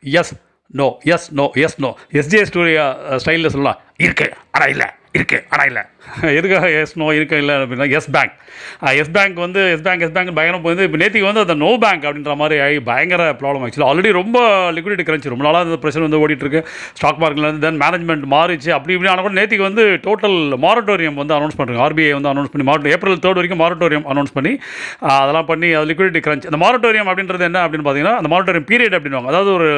Yes no yes no yes no SJ studio ஸ்டைலில் சொல்லலாம் இருக்கு ஆனால் இல்லை. இருக்குது ஆனால் இல்லை. எதுக்காக எஸ் நோ இருக்க இல்லை அப்படின்னா எஸ் பேங்க் எஸ் பேங்க் வந்து எஸ் பேங்க் எஸ் பேங்க் பயங்கரம் போய் இப்போ நேற்றுக்கு வந்து அந்த நோ பேங்க் அப்படின்ற மாதிரி ஆகி பயங்கர ப்ராப்ளம் ஆக்சுவலி ஆல்ரெடி ரொம்ப லிக்விடிட்டி கிரன்ச்சு ரொம்ப நாளாக அந்த பிரச்சனை வந்து ஓடிட்டுருக்கு ஸ்டாக் மார்க்கெட்லேருந்து தென் மேனேஜ்மெண்ட் மாறிச்சு அப்படி இப்படி ஆனால் கூட நேற்றுக்கு வந்து டோட்டல் மாரட்டோரியம் வந்து அனௌன்ஸ் பண்ணுறாங்க ஆர்பிஐ வந்து அனௌன்ஸ் பண்ணி மாரட்டோ ஏப்ரல் தேர்ட் வரைக்கும் மாரட்டோரியம் அனௌன்ஸ் பண்ணி அதெல்லாம் பண்ணி அது லிக்விடிட்டி கிரன்ச் அந்த மாரட்டோரியம் அப்படின்றது என்ன அப்படின்னு பார்த்தீங்கன்னா அந்த மாரட்டோரியம் பீரியட் அப்படின்வாங்க அதாவது ஒரு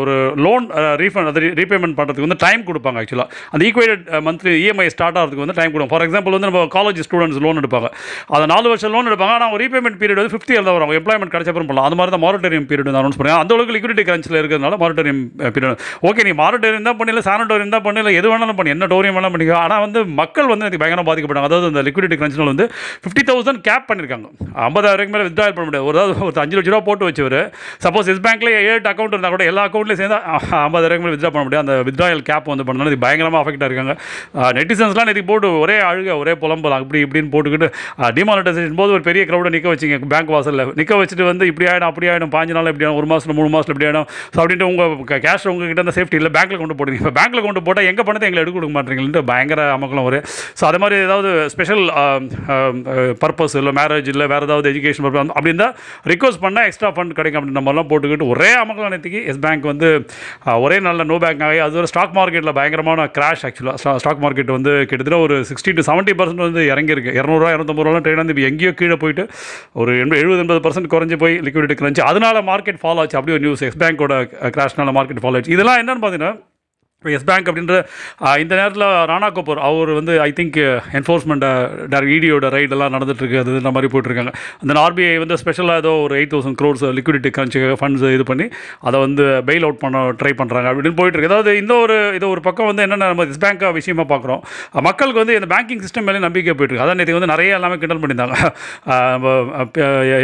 ஒரு லோன் ரீஃபண்ட் அது ரீபேமெண்ட் பண்ணுறதுக்கு வந்து டைம் கொடுப்பாங்க ஆக்சுவலாக அந்த ஈக்குவேட் மந்த்லி இஎம்ஐ ஸ்டார்ட் ஆகிறதுக்கு வந்து டைம் கொடுக்கும். ஃபார் எக்ஸாம்பிள் வந்து நம்ம காலேஜ் ஸ்டூடெண்ட்ஸ் லோன் எடுப்பாங்க. அதை நாலு வருஷம் லோன் எடுப்பாங்க. ஆனால் ரீபேமெண்ட் பீரியட் வந்து ஃபிஃப்த் இயர் தான் வரும். எம்ப்ளாய்மெண்ட் கிடைச்ச அப்புறம் பண்ணலாம் அது மாதிரி தான் மாரட்டோரியம் பீரியட் வந்து அனௌன்ஸ் பண்ணுவாங்க. அந்த அளவுக்கு லிக்விடிட்டி கிரன்ச்சில் இருக்கிறதுனால மாரட்டோரியம் பீரியட் ஓகே நீ மாரட்டோரியம் தான் பண்ணல சானட்டோரியம் தான் பண்ணல எது வேணாலும் பண்ணி. என்ன டோரியம் வேணாலும் பண்ணிக்கோ. ஆனால் வந்து மக்கள் வந்து இதுக்கு பயங்கரம் பாதிக்கப்பட்டாங்க. அதாவது அந்த லிக்விடிட்டி கிரன்ச்சில் வந்து ஃபிஃப்டி தௌசண்ட் கேப் பண்ணியிருக்காங்க ஐம்பதாயிரம் மேலே வித்ட்ராயல் பண்ண முடியாது. ஒரு அதாவது ஒரு அஞ்சு லட்ச ரூபா போட்டு வச்சவர். சப்போஸ் எஸ் பேங்க்ல ஏழு அக்கௌண்ட் இருந்தால் கூட எல்லா அக்கௌண்ட்லையும் சேர்ந்து ஐம்பதாயிரம் மேலே வித்ட்ரா பண்ண முடியாது. அந்த வித்ட்ராயல் கேப் வந்து பண்ணனால இது பயங்கரமாக அஃபெக்ட் இருக்காங்க. நெட்டிசன்ஸ்லாம் நேற்று போட்டு ஒரே அழுக ஒரே புலம்பலாம் அப்படி இப்படின்னு போட்டுக்கிட்டு டிமானிட்டைசேஷன் போது ஒரு பெரிய க்ரௌடை நிற்க வச்சிங்க பேங்க் வாசலில். நிற்க வச்சுட்டு வந்து இப்படி ஆகிடும் அப்படி ஆகிடும் பாஞ்சு நாள் இப்படி ஆகும் ஒரு மாதம் மூணு மாதத்தில் இப்படி ஆகிடும் ஸோ அப்படின்ட்டு உங்கள் கேஷ் உங்ககிட்ட அந்த சேஃப்டி இல்லை பேங்க்கில் கொண்டு போடுங்க இப்போ பேங்க்கில் கொண்டு போட்டால் எங்கே பணத்தை எங்களை எடுக்க கொடுக்க மாட்டீங்கன்ட்டு பயங்கர அமக்கலம் ஒரு. ஸோ அது மாதிரி ஏதாவது ஸ்பெஷல் பர்பஸ் இல்லை மேரேஜ் இல்லை வேறு ஏதாவது எஜுகேஷன் பர்பஸ் அப்படி இருந்தால் ரிக்வஸ்ட் பண்ணால் எக்ஸ்ட்ரா ஃபண்ட் கிடைக்கும் அப்படின்ற மாதிரிலாம் போட்டுக்கிட்டு ஒரே அமக்கலம் நேற்றுக்கு எஸ் பேங்க் வந்து ஒரே நல்ல நோ பேங்க் ஆகி அது ஒரு ஸ்டாக் மார்க்கெட்டில் பயங்கரமான கிராஷ் ஆக்சுவலாக ஸ்டாக் மார்க்கெட் வந்து கிட்டத்தட்ட ஒரு சிக்ஸ்டி டு செவன்ட்டி பர்சன்ட் வந்து இறங்கியிருக்கு. இரநூறுவா இரநூத்தம்பது ரூபா ட்ரேட் வந்து இப்போ எங்கேயோ கீழே போயிட்டு ஒரு எண்பது எழுபது எண்பது பர்சன்ட் குறைஞ்சி போய் லிக்விடிட்டி கிரன்ச்சு அதனால மார்க்கெட் ஃபாலோ ஆச்சு. அப்படி ஒரு நியூஸ் எக்ஸ் பேங்கோட கிராஷ்னால மார்க்கெட் ஃபாலோ ஆச்சு. இதெல்லாம் என்னென்னு பார்த்தீங்கன்னா இப்போ எஸ் பேங்க் அப்படின்ற இந்த நேரத்தில் ராணா கபூர் அவர் வந்து ஐ திங்க் என்ஃபோர்ஸ்மெண்ட் இடியோட ரைடெல்லாம் நடந்துட்டுருக்கு அது இந்த மாதிரி போயிட்டுருக்காங்க. அந்த ஆர்பிஐ வந்து ஸ்பெஷலாக ஏதோ ஒரு eight thousand crores liquidity crunch funds இது பண்ணி அதை வந்து பெயில் அவுட் பண்ண ட்ரை பண்ணுறாங்க அப்படின்னு போயிட்டுருக்கு. அதாவது இந்த ஒரு இது ஒரு பக்கம் வந்து என்னென்ன நம்ம எஸ் பேங்க்காக விஷயமா பார்க்குறோம் மக்களுக்கு வந்து இந்த பேங்கிங் சிஸ்டம் மேலே நம்பிக்கை போயிட்டுருக்கு. அதான் நேற்று வந்து நிறைய எல்லாமே கிண்டல் பண்ணியிருந்தாங்க.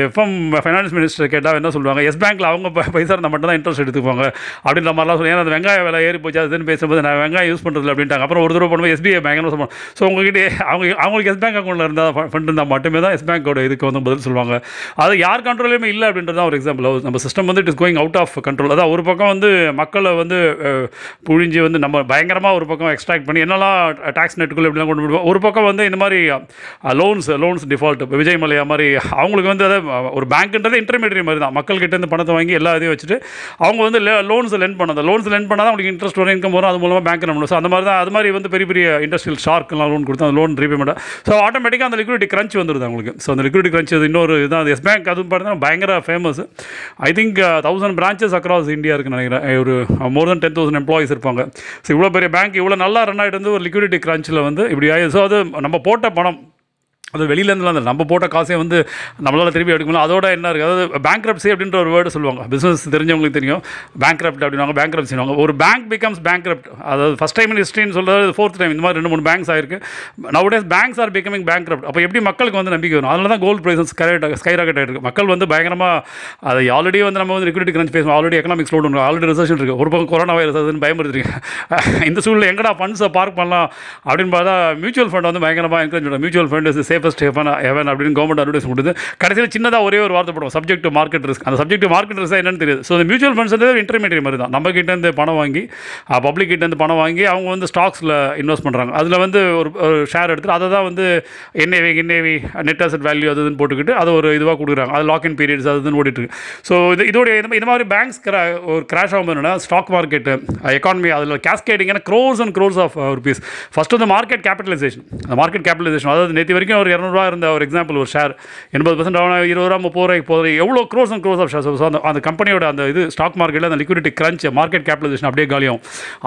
எஃப்எம் ஃபைனான்ஸ் மினிஸ்டர் கேட்டால் என்ன சொல்லுவாங்க எஸ் பேங்க்கில் அவங்க பைசா இருந்தால் மட்டும் தான் இன்ட்ரெஸ்ட் எடுத்துக்குவாங்க அப்படின்ற மாதிரிலாம் சொல்லி ஏன்னா அந்த வெங்காய விலை ஏறி போச்சு பேசும்போது நான் வெங்காயம் யூஸ் பண்ணுறதில்ல அப்படின்ட்டாங்க. அப்புறம் ஒரு தடவை பண்ணும்போது எஸ்பிஐ பேங்க்னு சொல்லுவாங்க ஸோ உங்ககிட்ட அவங்க அவங்களுக்கு எஸ் பேங்க் அக்கௌண்ட்டில் இருந்தால் ஃபண்ட் இருந்தால் மட்டுமே தான் எஸ் பேங்கோட இதுக்கு வந்து பதில் சொல்லுவாங்க. அது யார் கண்ட்ரோலையுமே இல்லை அப்படின்றது தான் ஒரு எக்ஸாம்பிள் நம்ம சிஸ்டம் வந்து it is going out of control அதான் ஒரு பக்கம் வந்து மக்களை வந்து புழிஞ்சு வந்து நம்ம பயங்கரமாக ஒரு பக்கம் எக்ஸ்ட்ராக்ட் பண்ணி என்னெல்லாம் டேக்ஸ் நெட்டுக்குள்ள எப்படிலாம் கொண்டு போடுவோம் ஒரு பக்கம் வந்து இந்த மாதிரி லோன்ஸ் லோன்ஸ் டிஃபால்ட் விஜய் மலையா மாதிரி அவங்களுக்கு வந்து அதை ஒரு பேங்க்ன்றது இன்டர்மீடியட் மாதிரி தான். மக்கள்கிட்ட இருந்து பணத்தை வாங்கி எல்லா இதையும் வச்சுட்டு அவங்க வந்து லோன்ஸ் லென்ட் பண்ண அந்த லோன்ஸ் லென்ட் பண்ணால் தான் அவங்களுக்கு இன்ட்ரெஸ்ட் வரும் இன்கம் வரும் அது மூலமாக பேங்க் நம்ம ஸோ அந்த மாதிரி தான் அது மாதிரி வந்து பெரிய பெரிய இண்டஸ்ட்ரியல் ஷார்க்கெலாம் லோன் கொடுத்து அந்த லோன் ரீபேமெண்ட் ஸோ ஆட்டோமேட்டிக்காக அந்த லிக்விடி கிரன்ச் வந்துருது அவங்களுக்கு. ஸோ அந்த லிக்விடிட்டி கிரன்ச் இன்னொரு இதுதான் எஸ் பேங்க் அதுவும் பார்த்தீங்கன்னா பயங்கர famous I think thousand branches across India இருக்குன்னு நினைக்கிறேன். ஒரு more than ten thousand employees இருப்பாங்க. ஸோ இவ்வளோ பெரிய பேங்க் இவ்வளோ நல்லா ரன் ஆகிட்டு வந்து ஒரு லிக்விடிட்டி கிரன்ச்சில் வந்து இப்படி ஆகி ஸோ அது நம்ம போட்ட பணம். அது வெளியிலேருந்துலாம் அந்த நம்ம போட்ட காசே வந்து நம்மளால் திருப்பி எடுக்க முடியல. அதோட என்ன இருக்குது அதாவது பேங்க்ரப்சி அப்படின்ற ஒரு வேர்டு சொல்லுவாங்க. பிஸ்னஸ் தெரிஞ்சவங்களுக்கு தெரியும். பேங்க்ரப்ட் அப்படின்வாங்க பேங்க்ரப்சினுவாங்க ஒரு பேங்க் பிகம்ஸ் பேங்க்ரப்ட் அதாவது ஃபஸ்ட் டைம் இன் ஹிஸ்ட்ரின்னு சொல்கிறது ஃபோர்த் டைம் இந்த மாதிரி ரெண்டு மூணு பேங்க்ஸ் ஆயிருக்கு. Nowadays banks are becoming bankrupt அப்போ எப்படி மக்களுக்கு வந்து நம்பிக்கை வரும்? அதனால தான் gold prices sky sky rocket ஆகிருக்கு மக்கள் வந்து பயங்கரமாக அதை ஆல்ரெடி வந்து நம்ம வந்து லிக்விடிட்டி கிரன்ச் பேசுவோம் already economics load already recession இருக்குது ஒரு பக்கம் கொரோனா வைரஸ் அதுன்னு பயமுறுத்திருக்கு இந்த சூழ்நிலை எங்கடா ஃபண்ட்ஸை பார்க் பண்ணலாம்? அப்படின்னு பார்த்தா மியூச்சுவல் ஃபண்ட் வந்து பயங்கரமாக என்கரேஜ் பண்ணுறாங்க mutual fund is safest haven haven அப்படின்னு கவர்மெண்ட் அட்வர்டைஸ் கொடுத்து கடைசியில் சின்னதாக ஒரே ஒரு வார்த்தை போடுவோம் சப்ஜெக்ட் மார்க்கெட் ரிஸ்க் அந்த சப்ஜெக்ட் மார்க்கெட் ரிஸ்க் என்னன்னு தெரியுது. ஸோ இந்த மியூச்சுவல் ஃபண்ட்ஸ் வந்து இன்டர்மீடியட் மாதிரி தான். நம்ம கிட்டேருந்து பணம் வாங்கி பப்ளிக் கிட்டேருந்து பணம் வாங்கி அவங்க வந்து ஸ்டாக்ஸில் இன்வெஸ்ட் பண்ணுறாங்க அதில் வந்து ஒரு ஒரு ஷேர் எடுத்துகிட்டு அதை தான் வந்து NAV NAV net asset value அது இதுன்னு போட்டுக்கிட்டு அதை ஒரு இதுவாக கொடுக்குறாங்க. அது லாக் இன் பீரியட்ஸ் அது இதுன்னு ஓடிட்டு இருக்கு. ஸோ இது இதோடைய இந்த மாதிரி பேங்க்ஸ் கிரா ஒரு கிராஷ் ஆகும் என்னென்னா ஸ்டாக் மார்க்கெட்டு எக்கானமி அதில் cascading crores and crores of rupees first வந்து மார்க்கெட் கேபிட்டலைசேஷன் அந்த மார்க்கெட் கேபிட்டலைசேஷன் அதாவது நேற்று வரைக்கும் ஒரு இரநூறுவா இருந்த ஒரு எக்ஸாம்பிள் ஒரு ஷேர் எண்பது பர்சன்ட் ஆகணும் இருபது ரூபா முப்பது ரூபாய்க்கு போகிற எவ்வளோ crores and crores of share so அந்த அந்த கம்பெனியோட அந்த இது ஸ்டாக் மார்க்கெட்டில் அந்த லிக்விடிட்டி கிரன்ச் மார்க்கெட் கேபிட்டலைசேஷன் அப்படியே காலியாகும்.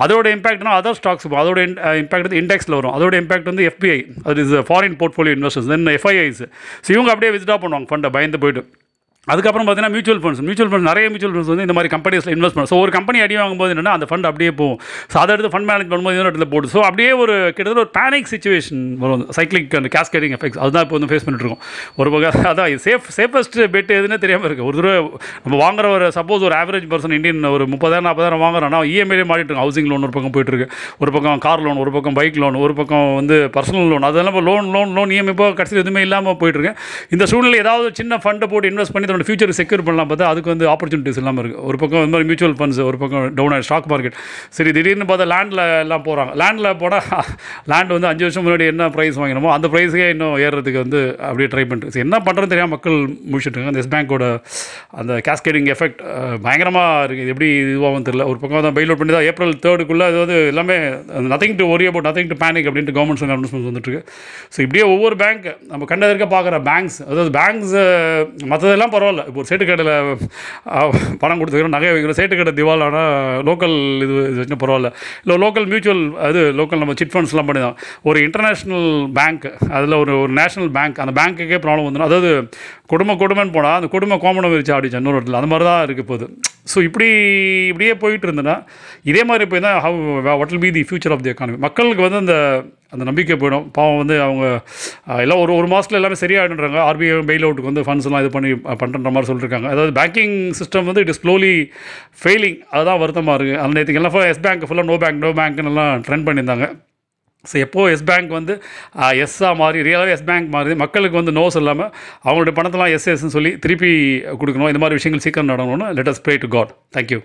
அதோட இம்பாக்ட்னா அதர் ஸ்டாக்ஸ் அதோட இம்பாக்ட் uh, வந்து இண்டெக்ஸில் வரும். அதோட இம்பாக்ட் வந்து எஃபிஐ அது is foreign portfolio investors then FIIs so இவங்க அப்படியே வித்ட்ரா பண்ணுவாங்க ஃபண்டை பயந்து போயிட்டு. அதுக்கப்புறம் பார்த்தீங்கன்னா மியூச்சுவல் ஃபண்ட்ஸ் மியூச்சுவல் ஃபண்ட்ஸ் நிறைய மியூச்சுவல் ஃபண்ட்ஸ் வந்து இந்த மாதிரி கம்பெனிஸில் இன்வெஸ்ட் பண்ணும் ஸோ ஒரு கம்பெனி அடி வாங்கும்போது என்னென்னா அந்த ஃபண்ட் அப்படியே போகும். ஸோ அதை எடுத்து ஃபண்ட் மேனேஜ் பண்ணும்போது இன்னொரு இடத்துல போட்டு ஸோ அப்படியே ஒரு கிட்டத்தட்ட ஒரு பேனிக் சுச்சுவேஷன் வரும். சைக்கிளிக் அந்த கேஸ்கேடிங் எஃபெக்ட்ஸ் அதுதான் இப்போ வந்து ஃபேஸ் பண்ணிட்டு இருக்கோம். ஒரு பக்கம் அதான் சேஃப் சேஃபஸ்ட் பெட் எதுன்னு தெரியாமல் இருக்குது ஒரு தடவை நம்ம வாங்குற ஒரு சப்போஸ் ஒரு ஆவரேஜ் பர்சன் இந்தியன் ஒரு முப்பதாயிரம் நாற்பதாயிரம் வாங்குறோம்னா இஎம்ஐலே மாட்டிட்டு இருக்கும் ஹவுசிங் லோன் ஒரு பக்கம் போயிட்டுருக்கு ஒரு பக்கம் கார் லோன் ஒரு பக்கம் பைக் லோன் ஒரு பக்கம் வந்து பர்சனல் லோன் அதெல்லாம் லோன் லோன் லோன் இஎம்ஐ இப்போ கடைசியில் எதுவுமே இல்லாமல் போயிட்டுருக்கு இந்த சூழ்நிலை ஏதாவது சின்ன ஃபண்டை போட்டு இன்வெஸ்ட் பண்ணி தன்னோட ஃபியூச்சர் செக்யூர் பண்ணலாம் பார்த்தா அதுக்கு வந்து ஆப்பர்ச்சுனிட்டிஸ் இல்லாமல் இருக்குது ஒரு பக்கம் இந்த மாதிரி மியூச்சுவல் ஃபண்ட்ஸ் ஒரு பக்கம் டவுன் ஆகி ஸ்டாக் மார்க்கெட் சரி திடீர்னு பார்த்தா லேண்டில் எல்லாம் போகிறாங்க லேண்டில் போனால் லேண்ட் வந்து அஞ்சு வருஷம் முன்னாடி என்ன ப்ரைஸ் வாங்கினோமோ அந்த ப்ரைஸே இன்னும் ஏறுறதுக்கு வந்து அப்படியே ட்ரை பண்ணிட்டு என்ன பண்ணுறது தெரியாமல் மக்கள் முடிச்சுட்டு இருக்காங்க. அந்த எஸ் பேங்க்கோட அந்த கேஸ்கேடிங் எஃபெக்ட் பயங்கரமாக இருக்குது எப்படி இதுவாகவும் தெரியல. ஒரு பக்கம் தான் பைலோட் அவுட் பண்ணி தான் ஏப்ரல் தேர்டுக்குள்ளே அது வந்து எல்லாமே nothing to worry about nothing to panic அப்படின்ட்டு கவர்மெண்ட் அனௌன்ஸ்மெண்ட் வந்துட்டுருக்கு ஸோ இப்படியே ஒவ்வொரு பேங்க் நம்ம கண்டதற்க பார்க்குற பேங்க்ஸ் அதாவது பேங்க்ஸ் மற்றதெல்லாம் பரவாயில்ல. இப்போ ஒரு சேட்டு கடையில் பணம் கொடுத்துக்கிறோம் நகை வைக்கிறோம் சேட்டு கடை லோக்கல் இது இது பரவாயில்ல. இல்லை லோக்கல் மியூச்சுவல் அது லோக்கல் நம்ம சிட் ஃபண்ட்ஸ்லாம் பண்ணி தான் ஒரு இன்டர்நேஷ்னல் பேங்க் அதில் ஒரு ஒரு நேஷனல் பேங்க் அந்த பேங்க்குக்கே ப்ராப்ளம் வந்துடும் அதாவது குடும்ப குடும்பம்னு போனால் அந்த குடும்ப கோமணம் விரிச்சு ஆடிச்சு இன்னொரு இடத்துல. அந்த மாதிரி தான் இருக்குது போகுது ஸோ இப்படி இப்படியே போயிட்டு இருந்ததுன்னா இதே மாதிரி போய் தான் how what will be the future of the economy மக்களுக்கு வந்து அந்த அந்த நம்பிக்கை போயிடும். பாவம் வந்து அவங்க எல்லாம் ஒரு ஒரு மாதத்தில் எல்லாமே சரியாகிடுறாங்க ஆர்பிஐ பெயில் அவுட்டுக்கு வந்து ஃபண்ட்ஸ் எல்லாம் இது பண்ணி பண்ணுற மாதிரி சொல்லியிருக்காங்க அதாவது பேங்கிங் சிஸ்டம் வந்து இட் இஸ் ஸ்லோலி ஃபெயிலிங் அதுதான் வருத்தமாக இருக்குது அந்த நேற்றுக்கு எல்லாம் எஸ் பேங்க் ஃபுல்லாக நோ பேங்க் நோ பேங்க்னு எல்லாம் ட்ரெண்ட் பண்ணியிருந்தாங்க. ஸோ எப்போது எஸ் பேங்க் வந்து எஸ்ஸாக மாறி ரியலாகவே எஸ் பேங்க் மாறி மக்களுக்கு வந்து நோஸ் இல்லாமல் அவங்களுடைய பணத்தெல்லாம் எஸ் எஸ்ன்னு சொல்லி திருப்பி கொடுக்கணும். இந்த மாதிரி விஷயங்கள் சீக்கிரம் நடக்கணும்னு let us pray to God thank you